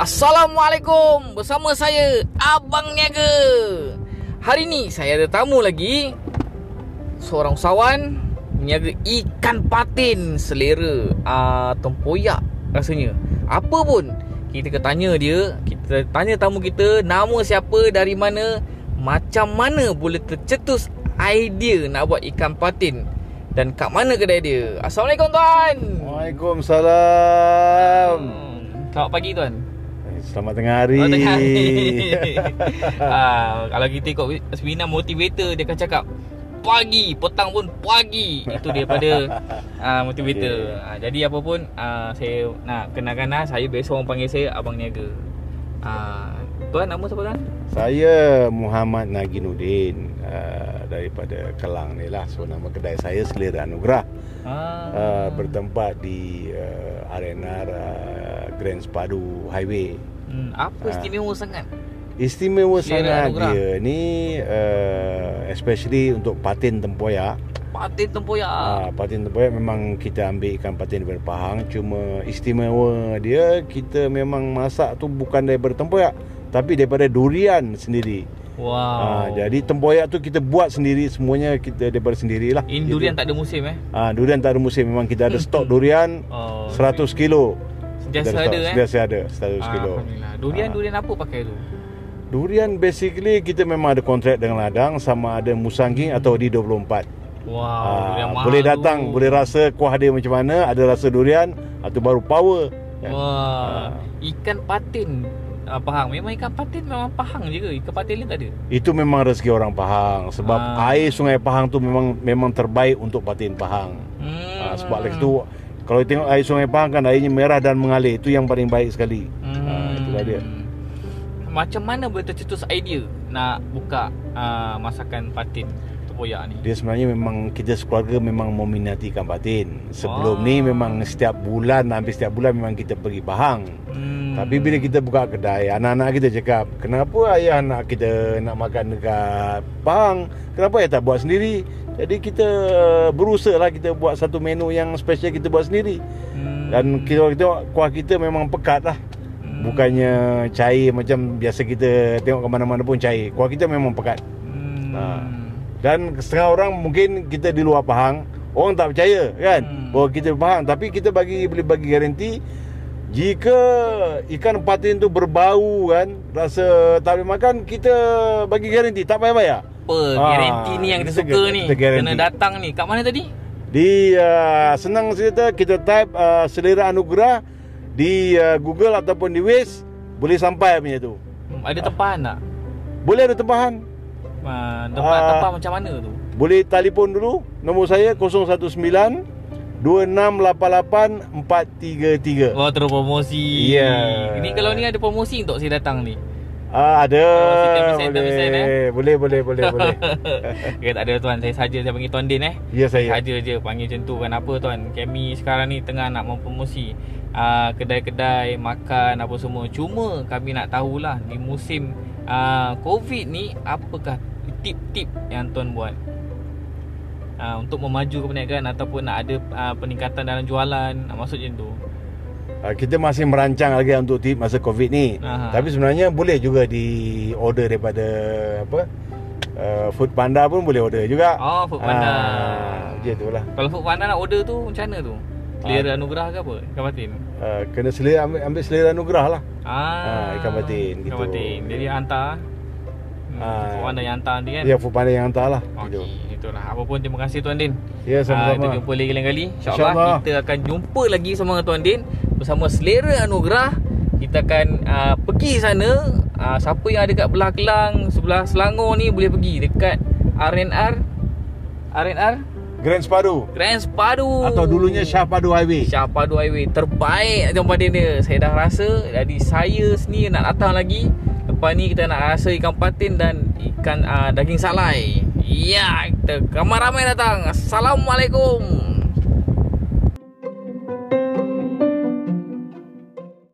Assalamualaikum. Bersama saya Abang Niaga. Hari ni saya ada tamu lagi. Seorang usahawan Niaga ikan patin Selera uh, Tempoyak Rasanya. Apa pun Kita akan tanya dia Kita tanya tamu kita Nama siapa Dari mana Macam mana boleh tercetus Idea nak buat ikan patin Dan kat mana kedai dia. Assalamualaikum tuan. Waalaikumsalam. Hmm, Selamat pagi tuan Selamat tengah hari. Oh, tengah hari. ah, kalau kita ikut seminar motivator dia akan cakap pagi, petang pun pagi. Itu daripada ah, motivator. Okay. Ah, jadi apa pun ah, saya nak kenalkan lah, saya biasa orang panggil saya abang niaga. Ah, tuan nama siapa tuan? Saya Muhammad Naginuddin uh, daripada Kelang ni lah. So nama kedai saya Selera Anugerah. Ah, Uh, bertempat di uh, RNR uh, Grand Sepadu Highway. hmm, apa ah. istimewa sangat? Istimewa Selera sangat Anugerah. dia ni uh, especially untuk patin tempoyak. Patin tempoyak. Ah, patin tempoyak memang kita ambil ikan patin daripada Pahang Cuma istimewa dia Kita memang masak tu bukan daripada tempoyak Tapi daripada durian sendiri Wow. ah, Jadi tempoyak tu kita buat sendiri Semuanya kita daripada sendirilah In durian tak ada musim eh? ah, Durian tak ada musim Memang kita ada stok durian Oh, 100 kilo Sentiasa Kita ada eh? Sentiasa ada 100 kilo Alhamdulillah. Durian Ah. durian apa pakai tu? Durian basically kita memang ada kontrak dengan ladang Sama ada Musangking atau di 24 Wow, Ah, durian mahal boleh datang, tu. boleh rasa kuah dia macam mana, ada rasa durian, atau baru power. kan? Wah, Ah. ikan patin uh, Pahang. Memang ikan patin memang Pahang je ke? Ikan patin lain tak ada? Itu memang rezeki orang Pahang sebab Ah. air Sungai Pahang tu memang memang terbaik untuk patin Pahang. Hmm. Ah, sebab lepas tu kalau tengok air Sungai Pahang kan airnya merah dan mengalir, itu yang paling baik sekali. hmm. Ah, itulah dia. Macam mana boleh tercetus idea nak buka uh, masakan patin tempoyak ni? Dia sebenarnya memang kita sekeluarga memang meminati ikan patin. Sebelum Ah. ni memang setiap bulan, hampir setiap bulan memang kita pergi Pahang. Hmm. Tapi bila kita buka kedai, anak-anak kita cakap, kenapa ayah nak kita nak makan dekat Pahang? Kenapa ayah tak buat sendiri? Jadi kita berusaha lah kita buat satu menu yang special kita buat sendiri. hmm. Dan kita tengok kuah kita memang pekat lah. Hmm. Bukannya cair macam biasa kita tengok ke mana-mana pun cair. Kuah kita memang pekat. Hmm. Ah. Dan setengah orang mungkin kita di luar Pahang, orang tak percaya kan Hmm. bahawa kita Pahang. Tapi kita bagi boleh bagi garanti jika ikan patin tu berbau kan, rasa tak boleh makan, kita bagi garanti tak payah bayar. Apa Ah, garanti ni yang kita kita- suka ni? kita garanti. Kena datang ni. Kat mana tadi? Di uh, senang cerita kita type uh, selera anugerah di uh, Google ataupun di Waze boleh sampai punya tu. Hmm, Ada tempahan tak? Boleh ada tempahan. Uh, tempat Ah. tempah macam mana tu? Boleh telefon dulu Nombor saya 019 2688 433 Oh terus promosi Ya. Ini kalau ni ada promosi untuk saya datang ni? Ah, ada. Oh, si 10% boleh. 10% eh? boleh boleh boleh boleh. Okay tak ada tuan. Saya saja saya panggil Tuan Din eh? Ya saya. Saja je panggil macam tu. Kenapa tuan? Kami sekarang ni tengah nak mempromosi uh, Kedai-kedai Makan apa semua. Cuma kami nak tahulah Di musim uh, Covid ni Apakah tip-tip yang tuan buat? Uh, Untuk memaju perniagaan Ataupun nak ada uh, peningkatan dalam jualan? Uh, Maksud macam tu. Kita masih merancang lagi untuk tip masa covid ni. Aha. Tapi sebenarnya boleh juga di order daripada Apa uh, Food Panda pun boleh order juga. Oh Foodpanda Ah, Je tu lah Kalau Foodpanda nak order tu Macam mana tu? Selera anugerah ke apa? Ikan patin? uh, Kena selera ambil, ambil selera anugerah lah Ah, Ah, ikan patin, Ikan gitu. patin Jadi hantar hmm, Ah. Foodpanda yang hantar nanti kan? Ya Food Panda yang hantar lah gitu. Okey, itulah. Apa pun terima kasih Tuan Din. Ya sama-sama kita jumpa lagi lain kali. InsyaAllah InsyaAllah. kita akan jumpa lagi sama dengan Tuan Din bersama Selera Anugerah. Kita akan uh, pergi sana. Uh, siapa yang ada kat belah Kelang, sebelah Selangor ni boleh pergi dekat RNR RNR Grand Sepadu Grand Sepadu. Atau dulunya Syah Padu Highway. Syah Padu Highway. Terbaik Padin dia. Saya dah rasa Jadi saya sendiri nak datang lagi. Lepas ni kita nak rasa ikan patin Dan ikan uh, daging salai. Ya kita Ramai-ramai datang. Assalamualaikum